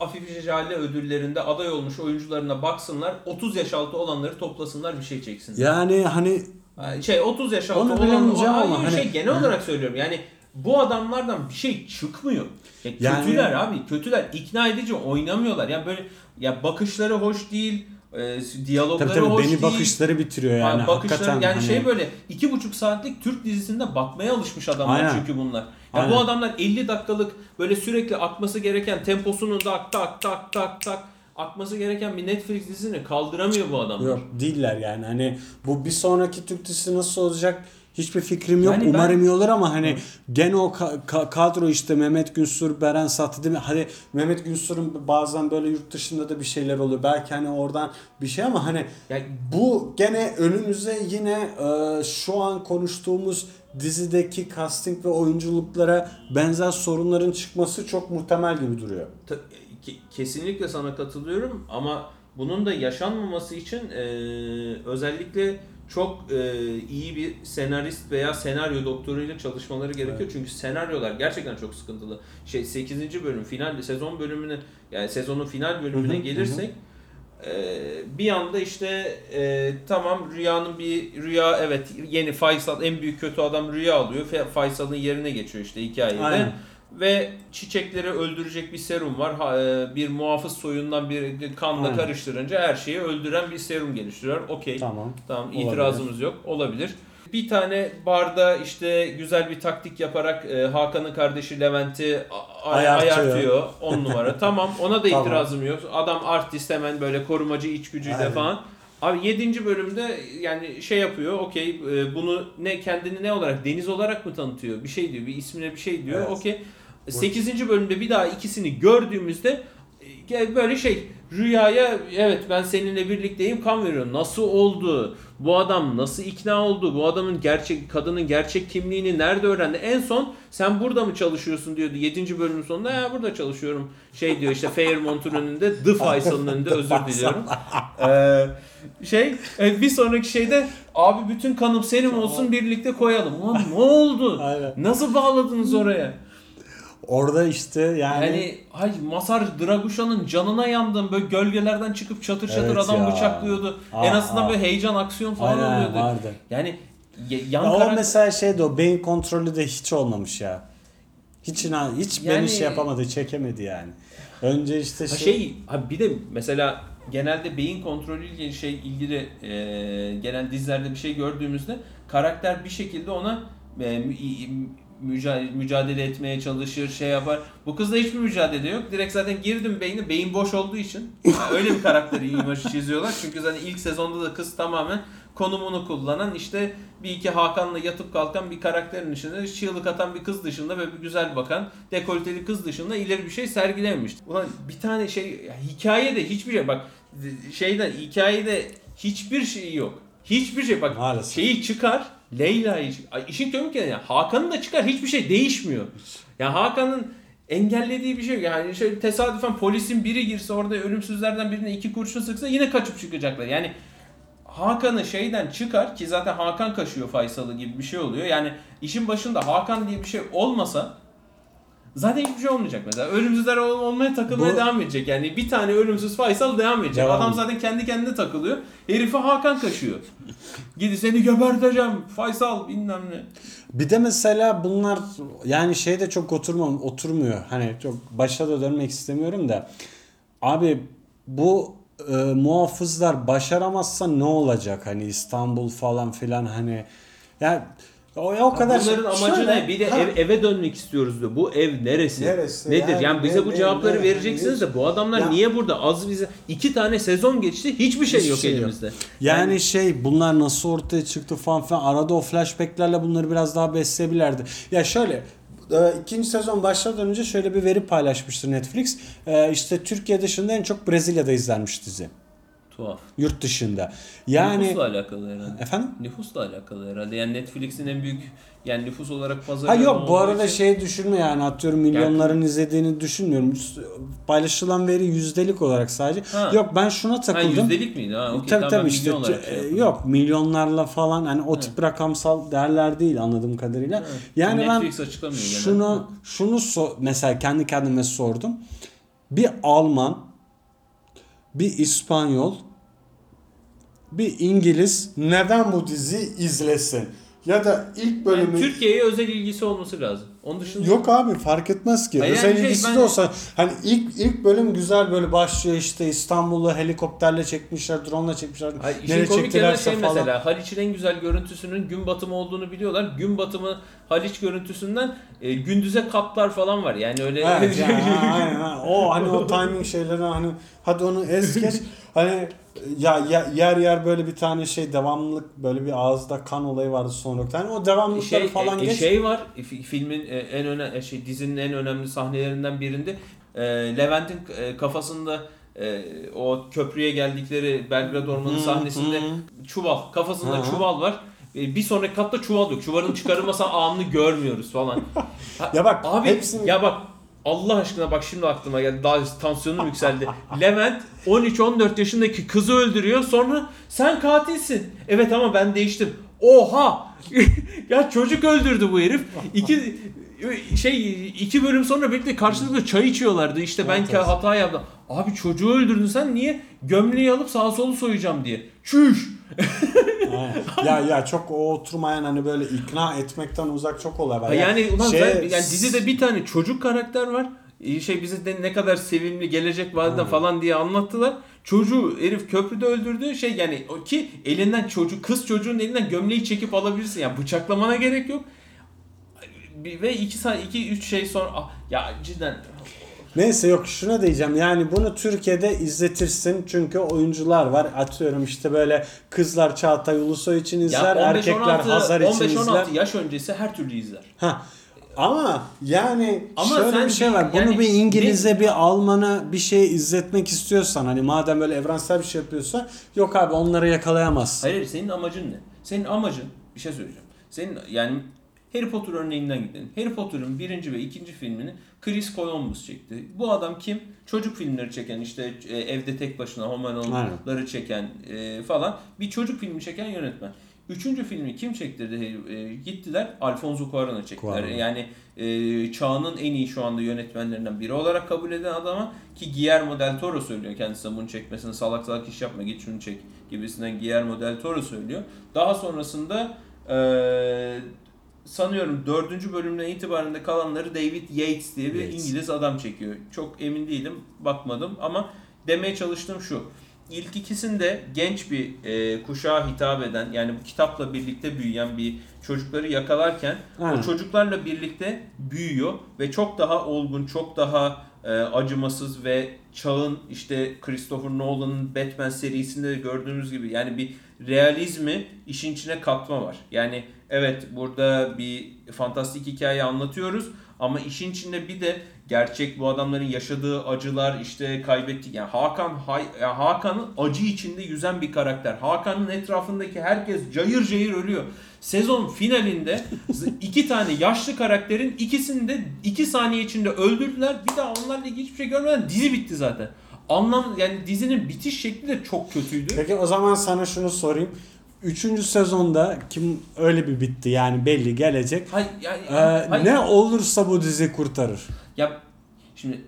Afife Jale ödüllerinde aday olmuş oyuncularına baksınlar. 30 yaş altı olanları toplasınlar bir şey çeksinler. yani hani Ha, Şey 30 yaş altı Onu olan bilemeyeceğim Hayır, ama hani- şey genel olarak söylüyorum. Yani bu adamlardan bir şey çıkmıyor. Ya Yani- kötüler abi. Kötüler. ikna edici oynamıyorlar. Yani böyle ya bakışları hoş değil. E, diyalogları tabii tabii hoş beni değil. bakışları bitiriyor yani Ha, bakışları hakikaten. yani hani- şey böyle iki buçuk saatlik Türk dizisinde bakmaya alışmış adamlar Aynen. çünkü bunlar. Ya Aynen. bu adamlar 50 dakikalık böyle sürekli akması gereken temposunun da ak tak tak tak tak akması gereken bir Netflix dizisini kaldıramıyor bu adamlar. Yok değiller yani hani bu bir sonraki Türk dizisi nasıl olacak hiçbir fikrim yok. Yani ben- Umarım iyi olur ama hani gene o ka- ka- kadro işte Mehmet Günsur, Beren Sattı değil mi? Hadi Mehmet Günsur'un bazen böyle yurt dışında da bir şeyler oluyor. Belki hani oradan bir şey ama hani Yani bu gene önümüze yine e, şu an konuştuğumuz dizideki casting ve oyunculuklara benzer sorunların çıkması çok muhtemel gibi duruyor. Kesinlikle sana katılıyorum ama bunun da yaşanmaması için e, özellikle çok e, iyi bir senarist veya senaryo doktoruyla çalışmaları gerekiyor. Çünkü senaryolar gerçekten çok sıkıntılı. Şey 8. bölüm final sezon bölümüne yani sezonun final bölümüne Hı hı, gelirsek e, bir anda işte e, tamam Rüya'nın bir Rüya evet yeni Faysal en büyük kötü adam Rüya alıyor. Faysal'ın yerine geçiyor işte hikayede. Aynen. Ve çiçekleri öldürecek bir serum var. E, Bir muhafız soyundan bir kanla Aynen. karıştırınca her şeyi öldüren bir serum geliştiriyor. Okey. Tamam. Tamam Olabilir. itirazımız yok. Olabilir. Bir tane barda işte güzel bir taktik yaparak e, Hakan'ın kardeşi Levent'i Ayartıyor. ayartıyor. 10 numara. tamam ona da Tamam. itirazım yok. Adam artist hemen böyle korumacı içgücüyle Aynen. falan. Abi 7. bölümde yani şey yapıyor. Okey e, bunu ne kendini ne olarak deniz olarak mı tanıtıyor? Bir şey diyor. Bir ismine bir şey diyor. Evet. Okey. 8. bölümde bir daha ikisini gördüğümüzde e, böyle şey rüyaya evet ben seninle birlikteyim kan veriyor. Nasıl oldu? Bu adam nasıl ikna oldu? Bu adamın gerçek kadının gerçek kimliğini nerede öğrendi? En son sen burada mı çalışıyorsun diyordu 7. bölümün sonunda. Ya burada çalışıyorum. Şey diyor işte Fairmont'un önünde The Faysal'ın önünde özür diliyorum. Ee, şey e, bir sonraki şeyde abi bütün kanım senin olsun birlikte koyalım. Ulan ne oldu? Nasıl bağladınız oraya? Orada işte yani, Yani ay Masar Draguşa'nın canına yandım. Böyle gölgelerden çıkıp çatır çatır Evet adam ya. bıçaklıyordu. Aa, en azından aa. böyle heyecan aksiyon falan aynen oluyordu. vardı. Yani y- yan Ya o mesela şeydi o beyin kontrolü de hiç olmamış ya. Hiç inan, hiç Yani- beni şey yapamadı, çekemedi yani. Önce işte Ha şey, şey abi bir de mesela genelde beyin kontrolü ilgili şey ilgili e, gelen dizilerde bir şey gördüğümüzde karakter bir şekilde ona e, mücadele etmeye çalışır, şey yapar. Bu kızda hiçbir mücadele yok. Direkt zaten girdim beyni, beyin boş olduğu için ha, öyle bir karakteri imajı çiziyorlar. Çünkü zaten ilk sezonda da kız tamamen konumunu kullanan işte bir iki Hakan'la yatıp kalkan bir karakterin dışında çığlık atan bir kız dışında ve bir güzel bakan dekolteli kız dışında ileri bir şey sergilememişti. Ulan bir tane şey hikayede hiçbir şey bak şeyden hikayede hiçbir şey yok. Hiçbir şey bak Maalesef. şeyi çıkar Ay, işin komik yanı ya Hakan'ı da çıkar hiçbir şey değişmiyor. Ya Hakan'ın engellediği bir şey yok. Yani şöyle tesadüfen polisin biri girse orada ölümsüzlerden birine iki kurşun sıksa yine kaçıp çıkacaklar. Yani Hakan'ı şeyden çıkar ki zaten Hakan kaşıyor Faysal'ı gibi bir şey oluyor. Yani işin başında Hakan diye bir şey olmasa zaten hiçbir şey olmayacak mesela. Ölümsüzler ol- olmaya takılmaya Bu- devam edecek. Yani bir tane ölümsüz Faysal devam edecek. Devam. Adam zaten kendi kendine takılıyor. Herifi Hakan kaşıyor. Gidi seni geberteceğim Faysal bilmem ne. Bir de mesela bunlar yani şeyde çok oturma, oturmuyor. Hani çok başa da dönmek istemiyorum da. Abi bu e, muhafızlar başaramazsa ne olacak? Hani İstanbul falan filan hani ya o, o kadar Bunların amacı Şöyle, ne? Bir de ha, ev, eve dönmek istiyoruz diyor. Bu ev neresi? Neresi? Nedir? Yani, Yani bize ne- bu ne- cevapları ne- vereceksiniz de bu adamlar Ya- niye burada? Az bize iki tane sezon geçti. Hiçbir şey Hiçbir yok şey yok. elimizde. Yani şey bunlar nasıl ortaya çıktı falan filan arada o flashbacklerle bunları biraz daha besleyebilirlerdi. Ya şöyle e, ikinci sezon başlamadan önce şöyle bir veri paylaşmıştı Netflix. E, işte Türkiye dışında en çok Brezilya'da izlenmiş dizi. Tuhaf. Yurt dışında. Yani Nüfusla alakalı herhalde. efendim? Nüfusla alakalı herhalde. Yani Netflix'in en büyük yani nüfus olarak pazarı Ha yok bu arada şey düşünme yani atıyorum milyonların Yani- izlediğini düşünmüyorum. Paylaşılan veri yüzdelik olarak sadece. Ha. Yok ben şuna Ha takıldım. yüzdelik miydi? Ha, okey. tabii tabii ben işte şey yok milyonlarla falan hani o tip rakamsal değerler değil anladığım kadarıyla. Ha. Yani ben Netflix açıklamıyor genelde. şunu şunu so- mesela kendi kendime sordum. Bir Alman, bir İspanyol, bir İngiliz neden bu diziyi izlesin? Ya da ilk Yani bölümü Türkiye'ye özel ilgisi olması lazım. Onun dışında Yok abi fark etmez ki. Hayır, Özel yani şey, ilgisi ben- de olsa hani ilk ilk bölüm güzel böyle başlıyor işte İstanbul'u helikopterle çekmişler, drone'la çekmişler. Hayır, işin Nereye komik yanı şey falan. mesela Haliç'in en güzel görüntüsünün gün batımı olduğunu biliyorlar. Gün batımı Haliç görüntüsünden e, gündüze katlar falan var. Yani öyle Evet, ya, ha, aynen, ha. O hani o timing şeyleri hani hadi onu es geç. hani ya, ya yer yer böyle bir tane şey devamlılık böyle bir ağızda kan olayı vardı son nokta. Hani o devamlılıkları şey, falan e, geç. şey var fi- filmin e, en önemli şey dizinin en önemli sahnelerinden birinde e, Levent'in e, kafasında e, o köprüye geldikleri Belgrad Ormanı Hı, sahnesinde hı. çuval kafasında hı. çuval var. E, bir sonraki katta çuval yok. Çuvalın çıkarılmasa anını görmüyoruz falan. Ya bak Abi hepsini ya bak Allah aşkına bak şimdi aklıma geldi. Daha tansiyonum yükseldi. Levent 13-14 yaşındaki kızı öldürüyor. Sonra sen katilsin. Evet ama ben değiştim. Oha! ya çocuk öldürdü bu herif. İki şey iki bölüm sonra birlikte karşılıklı çay içiyorlardı. İşte ben Evet, hata yaptım. Abi çocuğu öldürdün sen niye? Gömleği alıp sağa solu soyacağım diye. Çüş! Ya ya çok o oturmayan hani böyle ikna etmekten uzak çok olay var. Ha yani ulan şey- ben- yani dizide bir tane çocuk karakter var. Şey bize de ne kadar sevimli gelecek vadeden falan diye anlattılar. Çocuğu herif köprüde öldürdü. Şey yani ki elinden çocuk kız çocuğun elinden gömleği çekip alabilirsin. Yani bıçaklamana gerek yok. Ve iki saat iki üç şey sonra ah, ya cidden Neyse yok şuna diyeceğim yani bunu Türkiye'de izletirsin çünkü oyuncular var atıyorum işte böyle kızlar Çağatay Ulusoy için izler ya 15 erkekler 16 Hazar için 15 izler. 16 yaş öncesi her türlü izler. Ha. Ama yani Ama şöyle sen bir şey var. Bunu yani bir İngiliz'e bir Alman'a bir şey izletmek istiyorsan hani madem böyle evrensel bir şey yapıyorsa yok abi onları yakalayamazsın. Hayır senin amacın ne? Senin amacın bir şey söyleyeceğim. Senin yani Harry Potter örneğinden gidelim. Harry Potter'ın birinci ve ikinci filmini Chris Columbus çekti. Bu adam kim? Çocuk filmleri çeken işte e, evde tek başına Home Alone'ları çeken e, falan bir çocuk filmi çeken yönetmen. Üçüncü filmi kim çektirdi? E, gittiler Alfonso Cuarón'a çektiler. Cuarón. Yani e, çağının en iyi şu anda yönetmenlerinden biri olarak kabul eden adama ki Guillermo del Toro söylüyor kendisine bunu çekmesini salak salak iş yapma git şunu çek gibisinden Guillermo del Toro söylüyor. Daha sonrasında e, sanıyorum dördüncü bölümden itibaren de kalanları David Yates diye bir Yates. İngiliz adam çekiyor. Çok emin değilim bakmadım ama demeye çalıştığım şu. İlk ikisinde genç bir e, kuşağa hitap eden yani bu kitapla birlikte büyüyen bir çocukları yakalarken Aynen. o çocuklarla birlikte büyüyor ve çok daha olgun, çok daha e, acımasız ve çağın işte Christopher Nolan'ın Batman serisinde de gördüğümüz gibi yani bir realizmi işin içine katma var. Yani evet burada bir fantastik hikaye anlatıyoruz ama işin içinde bir de gerçek bu adamların yaşadığı acılar işte kaybettik yani Hakan Hakan'ın acı içinde yüzen bir karakter. Hakan'ın etrafındaki herkes cayır cayır ölüyor. Sezon finalinde iki tane yaşlı karakterin ikisini de iki saniye içinde öldürdüler. Bir daha onlarla ilgili hiçbir şey görmeden dizi bitti zaten. Anlam yani dizinin bitiş şekli de çok kötüydü. Peki o zaman sana şunu sorayım. Üçüncü sezonda kim öyle bir bitti yani belli gelecek. Hayır, yani, Ee, hayır. ne olursa bu dizi kurtarır. Ya şimdi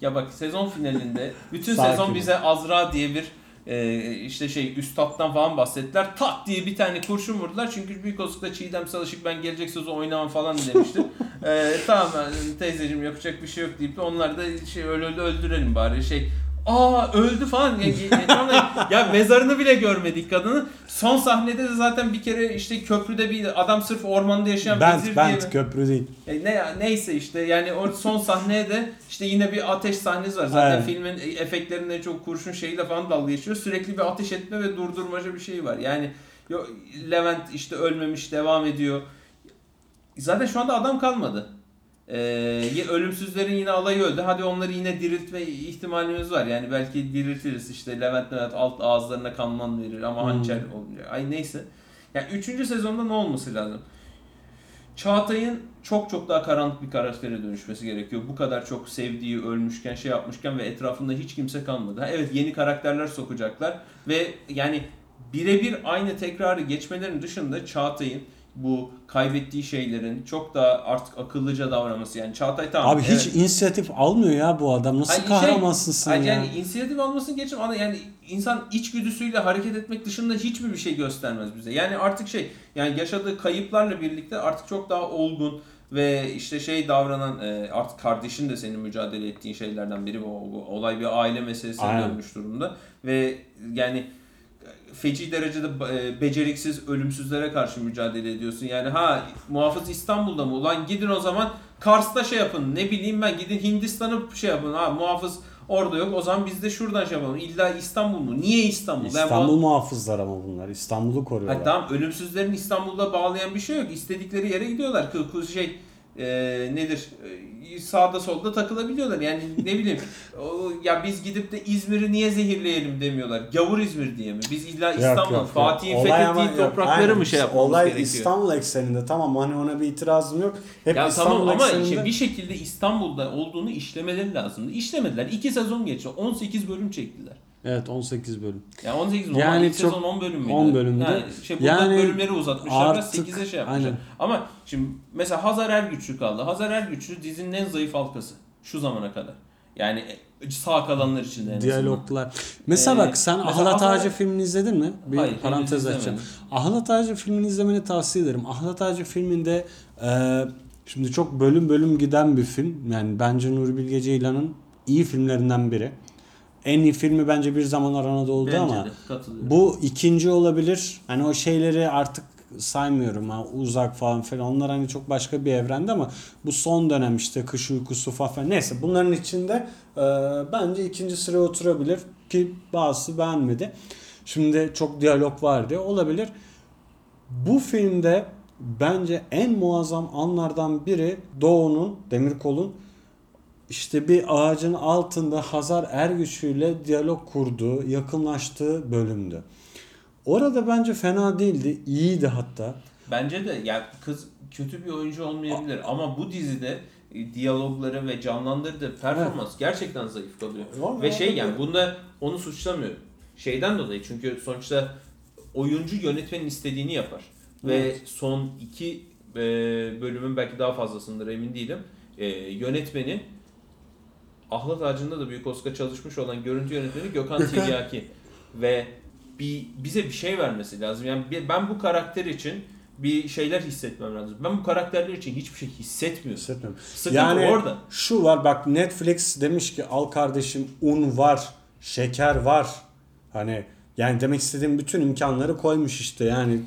ya bak sezon finalinde bütün Sakin sezon bize Azra diye bir e, işte şey üstattan falan bahsettiler. Tak diye bir tane kurşun vurdular. Çünkü büyük olasılıkla Çiğdem Salışık ben gelecek sezon oynamam falan demişti. e, tamam teyzeciğim yapacak bir şey yok deyip de onlar da şey öyle öldürelim bari şey Aa öldü falan. Ya, ya, ya mezarını bile görmedik kadının. Son sahnede de zaten bir kere işte köprüde bir adam sırf ormanda yaşayan Bent, vezir diye. Bent köprü değil. E ne neyse işte yani o son sahneye de işte yine bir ateş sahnesi var. Zaten Evet. filmin efektlerinde çok kurşun şeyiyle falan dalga geçiyor. Sürekli bir ateş etme ve durdurmaca bir şey var. Yani Levent işte ölmemiş devam ediyor. Zaten şu anda adam kalmadı. Ee, ölümsüzlerin yine alayı öldü. Hadi onları yine diriltme ihtimalimiz var. Yani belki diriltiriz işte Levent Levent alt ağızlarına kanman verir ama Hmm. hançer olmuyor. Ay neyse. Yani 3. sezonda ne olması lazım? Çağatay'ın çok çok daha karanlık bir karaktere dönüşmesi gerekiyor. Bu kadar çok sevdiği, ölmüşken, şey yapmışken ve etrafında hiç kimse kalmadı. Ha, evet yeni karakterler sokacaklar ve yani birebir aynı tekrarı geçmelerin dışında Çağatay'ın bu kaybettiği şeylerin çok daha artık akıllıca davranması. Yani Çağatay tamam. Abi evet. hiç inisiyatif almıyor ya bu adam. Nasıl şey, kahramansın sen ay, ya? Yani inisiyatif almasını geçin ama yani insan içgüdüsüyle hareket etmek dışında hiçbir bir şey göstermez bize. Yani artık şey yani yaşadığı kayıplarla birlikte artık çok daha olgun ve işte şey davranan e, artık kardeşin de senin mücadele ettiğin şeylerden biri bu, olay bir aile meselesine dönmüş durumda ve yani feci derecede e, beceriksiz ölümsüzlere karşı mücadele ediyorsun. Yani ha muhafız İstanbul'da mı? Ulan gidin o zaman Kars'ta şey yapın. Ne bileyim ben gidin Hindistan'ı şey yapın. Ha muhafız orada yok. O zaman biz de şuradan şey yapalım. İlla İstanbul mu? Niye İstanbul? İstanbul muhafızlar ama bunlar. İstanbul'u koruyorlar. Ha, tamam ölümsüzlerin İstanbul'da bağlayan bir şey yok. İstedikleri yere gidiyorlar. Kı, kı- şey e, nedir? E, sağda solda takılabiliyorlar. Yani ne bileyim. O, ya biz gidip de İzmir'i niye zehirleyelim demiyorlar. Gavur İzmir diye mi? Biz illa İstanbul. Fatih'in fethettiği toprakları mı şey yapmamız Olay gerekiyor? İstanbul ekseninde tamam hani ona bir itirazım yok. Hep Ya İstanbul tamam ama ekseninde. işte bir şekilde İstanbul'da olduğunu işlemeleri lazımdı. İşlemediler. 2 sezon geçti. 18 bölüm çektiler. Evet 18 bölüm. Yani 18 mi? Yani İlk çok- sezon 10 bölüm müydü? 10 bölümdü. Yani şey Yani bölümleri uzatmışlar artık- biraz 8'e şey yapmışlar. aynen. Ama şimdi mesela Hazar Ergüçlü kaldı. Hazar Ergüçlü dizinin en zayıf halkası şu zamana kadar. Yani sağ kalanlar için de en azından. Diyaloglar. Mesela Ee, bak sen mesela Ahlat Ağacı filmini izledin mi? Bir Hayır, parantez açacağım. Ahlat Ağacı filmini izlemeni tavsiye ederim. Ahlat Ağacı filminde e, şimdi çok bölüm bölüm giden bir film. Yani bence Nuri Bilge Ceylan'ın iyi filmlerinden biri. En iyi filmi bence Bir Zamanlar Anadolu'da Bence ama de bu ikinci olabilir. Hani o şeyleri artık saymıyorum ha uzak falan filan onlar hani çok başka bir evrende ama bu son dönem işte kış uykusu falan neyse bunların içinde e, bence ikinci sıraya oturabilir ki bazısı beğenmedi. Şimdi çok diyalog var diye olabilir. Bu filmde bence en muazzam anlardan biri Doğu'nun, Demirkol'un işte bir ağacın altında Hazar Ergüçlü ile diyalog kurduğu, yakınlaştığı bölümdü. Orada bence fena değildi, iyiydi hatta. Bence de yani kız kötü bir oyuncu olmayabilir ama bu dizide e, diyalogları ve canlandırdığı performans gerçekten zayıf kalıyor. Vallahi Ve şey yani bunda onu suçlamıyorum. Şeyden dolayı çünkü sonuçta oyuncu yönetmenin istediğini yapar. Ve Evet. son iki e, bölümün belki daha fazlasındır emin değilim. E, yönetmeni Ahlat Ağacı'nda da büyük Oscar çalışmış olan görüntü yönetmeni Gökhan. Tiryaki. Ve bir bize bir şey vermesi lazım. Yani bir- ben bu karakter için bir şeyler hissetmem lazım. Ben bu karakterler için hiçbir şey hissetmiyorum. Hissetmiyorum. Sıkıntı Yani orada. şu var bak Netflix demiş ki al kardeşim un var, şeker var. Hani yani demek istediğim bütün imkanları koymuş işte yani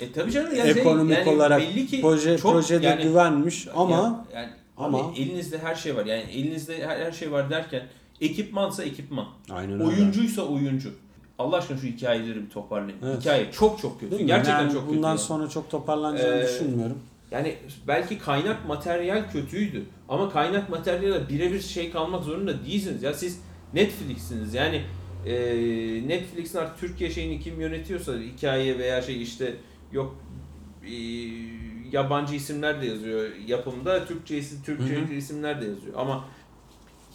E tabii canım yani şey, ekonomik yani olarak belli ki proje çok projede yani- güvenmiş ama Ya- yani ama- ama elinizde her şey var. Yani elinizde her, her şey var derken ekipmansa ekipman. aynen öyle. Oyuncuysa oyuncu. Allah aşkına şu hikayeleri bir toparlayın. Evet. Hikaye çok çok kötü. Değil mi? Gerçekten Yani çok kötü. Bundan sonra çok toparlanacağını Ee, düşünmüyorum. Yani belki kaynak materyal kötüydü. Ama kaynak materyale birebir şey kalmak zorunda değilsiniz. Ya siz Netflix'siniz. Yani e, Netflix'in artık Türkiye şeyini kim yönetiyorsa hikaye veya şey işte yok e, yabancı isimler de yazıyor yapımda. Türkçe, isim- Türkçe Hı hı. isimler de yazıyor. Ama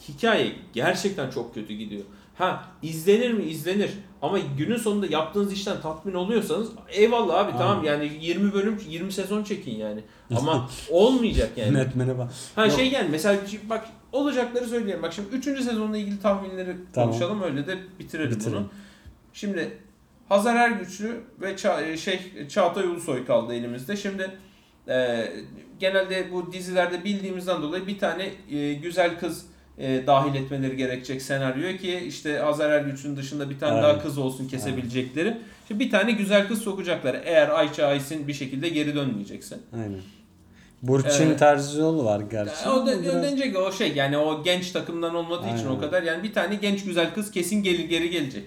hikaye gerçekten çok kötü gidiyor. Ha izlenir mi? İzlenir. Ama günün sonunda yaptığınız işten tatmin oluyorsanız eyvallah abi tamam Aynen. yani 20 bölüm 20 sezon çekin yani. Ama olmayacak yani. Yönetmene bak. Ha Yok. şey yani mesela şimdi bak olacakları söyleyelim. Bak şimdi 3. sezonla ilgili tahminleri Tamam. konuşalım öyle de bitirelim, Bitirelim. bunu. Şimdi Hazar Ergüçlü ve Ça- şey Çağatay Ulusoy kaldı elimizde. Şimdi e, genelde bu dizilerde bildiğimizden dolayı bir tane e, güzel kız e, dahil etmeleri gerekecek senaryo ki işte Hazar Ergüçlü'nün dışında bir tane Aynen. daha kız olsun kesebilecekleri. Şimdi bir tane güzel kız sokacaklar. Eğer Ayça Aysin bir şekilde geri dönmeyecekse. Aynen. Burçin Ee, Terzioğlu var gerçi. O da biraz- denecek o şey yani o genç takımdan olmadığı için Aynen. o kadar yani bir tane genç güzel kız kesin geri geri gelecek.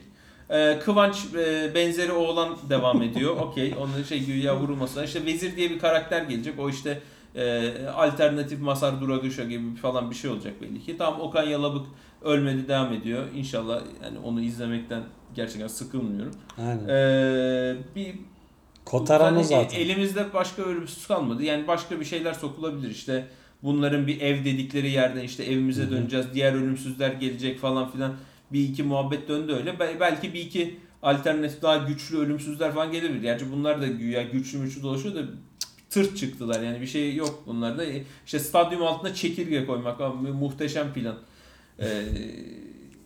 Ee, Kıvanç e, benzeri oğlan devam ediyor. Okey. Onun şey güya vurulmasına. İşte Vezir diye bir karakter gelecek. O işte e, alternatif Masar Duraguşa gibi falan bir şey olacak belli ki. Tamam Okan Yalabık ölmedi devam ediyor. İnşallah yani onu izlemekten gerçekten sıkılmıyorum. Aynen. Ee, bir Kotaran o Hani zaten. Elimizde başka ölümsüz kalmadı. Yani başka bir şeyler sokulabilir. İşte bunların bir ev dedikleri yerden işte evimize Hı hı. döneceğiz. Diğer ölümsüzler gelecek falan filan. Bir iki muhabbet döndü öyle. Bel- Belki bir iki alternatif daha güçlü ölümsüzler falan gelebilir. Gerçi bunlar da güya güçlü müçlü dolaşıyor da tırt çıktılar. Yani bir şey yok bunlarda. E, İşte stadyum altına çekirge koymak abi, muhteşem plan. Ee,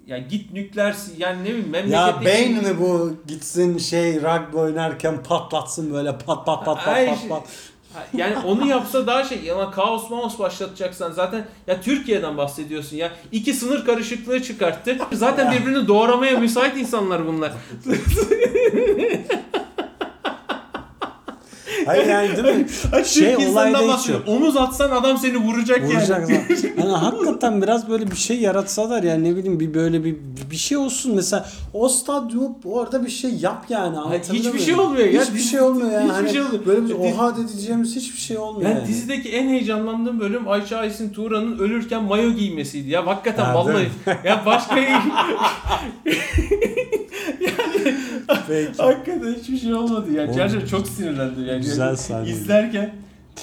yani git nükleer yani ne bileyim Ya memleketteki- beyin mi bu gitsin şey rugby oynarken patlatsın böyle pat pat pat pat Ay, pat pat. Yani onu yapsa daha şey ama kaos maos başlatacaksan zaten ya Türkiye'den bahsediyorsun ya iki sınır karışıklığı çıkarttı. Zaten birbirini doğramaya müsait insanlar bunlar. Hayır yani değil mi? Ay, Şey, Türk olay insanından da bahsediyor. hiç Omuz atsan adam seni vuracak, Vuracak yani. Yani hakikaten biraz böyle bir şey yaratsalar yani ne bileyim bir böyle bir bir şey olsun mesela o stadyum orada bir şey yap yani anlatabiliyor hiçbir şey olmuyor ya. Hiçbir şey olmuyor yani. hiçbir Hani şey olmuyor. Böyle bir oha diyeceğimiz hiçbir şey olmuyor. Yani yani. dizideki en heyecanlandığım bölüm Ayça Aysin Tuğra'nın ölürken mayo giymesiydi ya. Hakikaten Ha, vallahi. ya başka Peki. Hakikaten hiçbir şey olmadı ya. Oğlum, Gerçekten çok sinirlendim yani. güzel sahne. İzlerken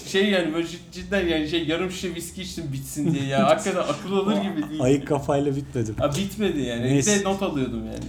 şey yani böyle cid- cidden yani şey yarım şişe viski içtim bitsin diye ya. Hakikaten akıl alır gibi değil. Ayık kafayla bitmedim. Ha, bitmedi yani. Neyse. Bir de not alıyordum yani.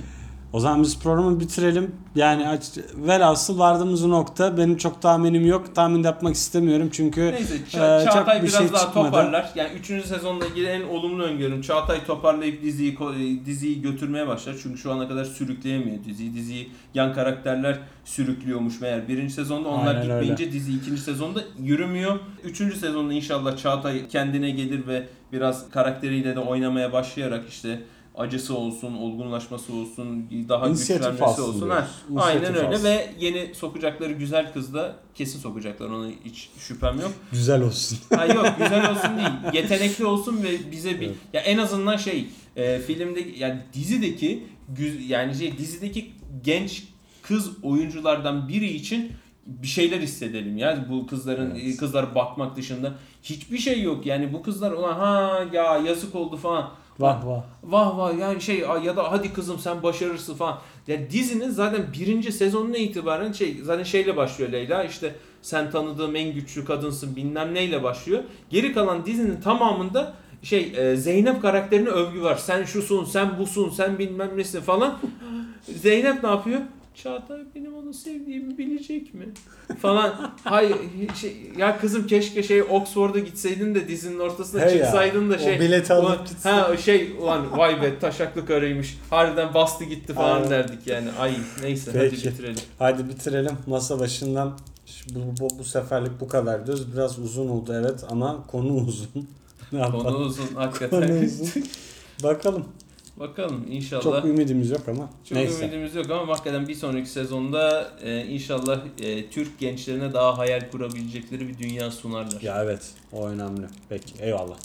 O zaman biz programı bitirelim. Yani aç, velhasıl vardığımız nokta benim çok tahminim yok. Tahmin de yapmak istemiyorum çünkü Neyse Ee, Çağatay çok bir biraz şey daha çıkmadı. toparlar. Yani 3. sezonla ilgili en olumlu öngörüm Çağatay toparlayıp diziyi ko- diziyi götürmeye başlar. Çünkü şu ana kadar sürükleyemiyor diziyi. Diziyi yan karakterler sürüklüyormuş meğer. Birinci sezonda onlar Aynen gitmeyince dizi ikinci sezonda yürümüyor. Üçüncü sezonda inşallah Çağatay kendine gelir ve biraz karakteriyle de oynamaya başlayarak işte acısı olsun, olgunlaşması olsun, daha İnisiyatif güçlenmesi olsun. Ha, aynen öyle alsın. ve yeni sokacakları güzel kız da kesin sokacaklar. Ona hiç şüphem yok. güzel olsun. Ha yok güzel olsun değil. Yetenekli olsun ve bize bir Evet. ya en azından şey e, filmde yani dizideki yani şey dizideki genç kız oyunculardan biri için bir şeyler hissedelim ya bu kızların Evet. kızlar bakmak dışında hiçbir şey yok yani bu kızlar ulan ha ya yazık oldu falan Vah vah. vah vah yani şey ya da hadi kızım sen başarırsın falan. Ya dizinin zaten birinci sezonuna itibaren şey zaten şeyle başlıyor Leyla işte sen tanıdığım en güçlü kadınsın bilmem neyle başlıyor. Geri kalan dizinin tamamında şey e, Zeynep karakterine övgü var. Sen şusun, sen busun, sen bilmem nesin falan. Zeynep ne yapıyor? Çağatay benim onu sevdiğimi bilecek mi? Falan. Hayır şey, ya kızım keşke şey Oxford'a gitseydin de dizinin ortasına He ya, çıksaydın da o şey. bileti alıp gitsin. Ha şey ulan vay be taşaklı karıymış. Harbiden bastı gitti falan Aynen. derdik yani. Ay neyse Peki. hadi bitirelim. Hadi bitirelim. Masa başından bu, bu, bu seferlik bu kadar diyoruz. Biraz uzun oldu evet ama konu uzun. ne? Konu uzun Konu hakikaten. uzun. Bakalım. Bakalım inşallah. Çok ümidimiz yok ama. Çok Neyse. ümidimiz yok ama hakikaten bir sonraki sezonda e, inşallah e, Türk gençlerine daha hayal kurabilecekleri bir dünya sunarlar. Ya evet o önemli. Peki eyvallah.